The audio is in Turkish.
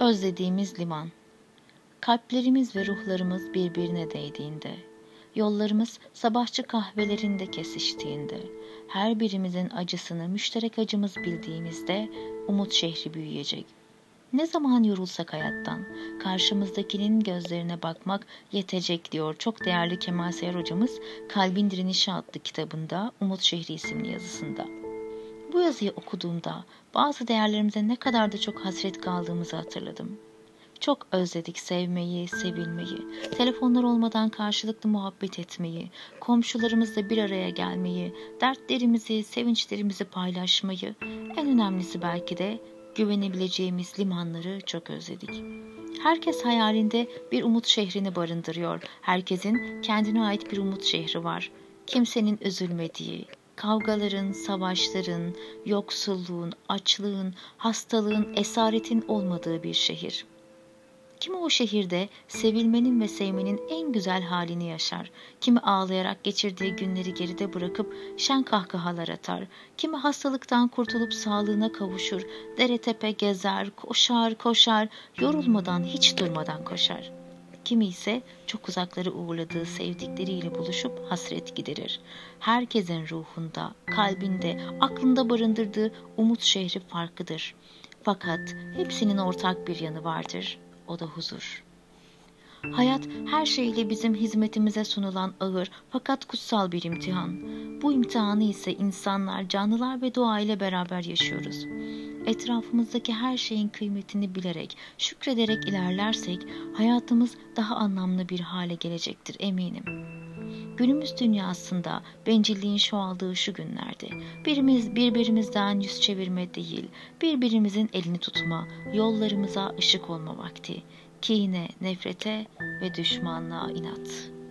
Özlediğimiz liman. Kalplerimiz ve ruhlarımız birbirine değdiğinde, yollarımız sabahçı kahvelerinde kesiştiğinde, her birimizin acısını müşterek acımız bildiğimizde umut şehri büyüyecek. Ne zaman yorulsak hayattan, karşımızdakinin gözlerine bakmak yetecek diyor çok değerli Kemal Sayar hocamız Kalbin Direnişi adlı kitabında Umut Şehri isimli yazısında. Bu yazıyı okuduğumda bazı değerlerimize ne kadar da çok hasret kaldığımızı hatırladım. Çok özledik sevmeyi, sevilmeyi, telefonlar olmadan karşılıklı muhabbet etmeyi, komşularımızla bir araya gelmeyi, dertlerimizi, sevinçlerimizi paylaşmayı, en önemlisi belki de güvenebileceğimiz limanları çok özledik. Herkes hayalinde bir umut şehrini barındırıyor. Herkesin kendine ait bir umut şehri var. Kimsenin üzülmediği, kavgaların, savaşların, yoksulluğun, açlığın, hastalığın, esaretin olmadığı bir şehir. Kimi o şehirde sevilmenin ve sevmenin en güzel halini yaşar. Kimi ağlayarak geçirdiği günleri geride bırakıp şen kahkahalar atar. Kimi hastalıktan kurtulup sağlığına kavuşur. Dere tepe gezer, koşar koşar, yorulmadan hiç durmadan koşar. Kimi ise çok uzakları uğurladığı sevdikleriyle buluşup hasret giderir. Herkesin ruhunda, kalbinde, aklında barındırdığı umut şehri farklıdır. Fakat hepsinin ortak bir yanı vardır o da huzur. Hayat her şeyle bizim hizmetimize sunulan ağır fakat kutsal bir imtihan. Bu imtihanı ise insanlar, canlılar ve doğa ile beraber yaşıyoruz. Etrafımızdaki her şeyin kıymetini bilerek, şükrederek ilerlersek hayatımız daha anlamlı bir hale gelecektir eminim. Günümüz dünyasında bencilliğin çoğaldığı şu günlerde birimiz birbirimizden yüz çevirme değil, birbirimizin elini tutma, yollarımıza ışık olma vakti, kine, nefrete ve düşmanlığa inat.''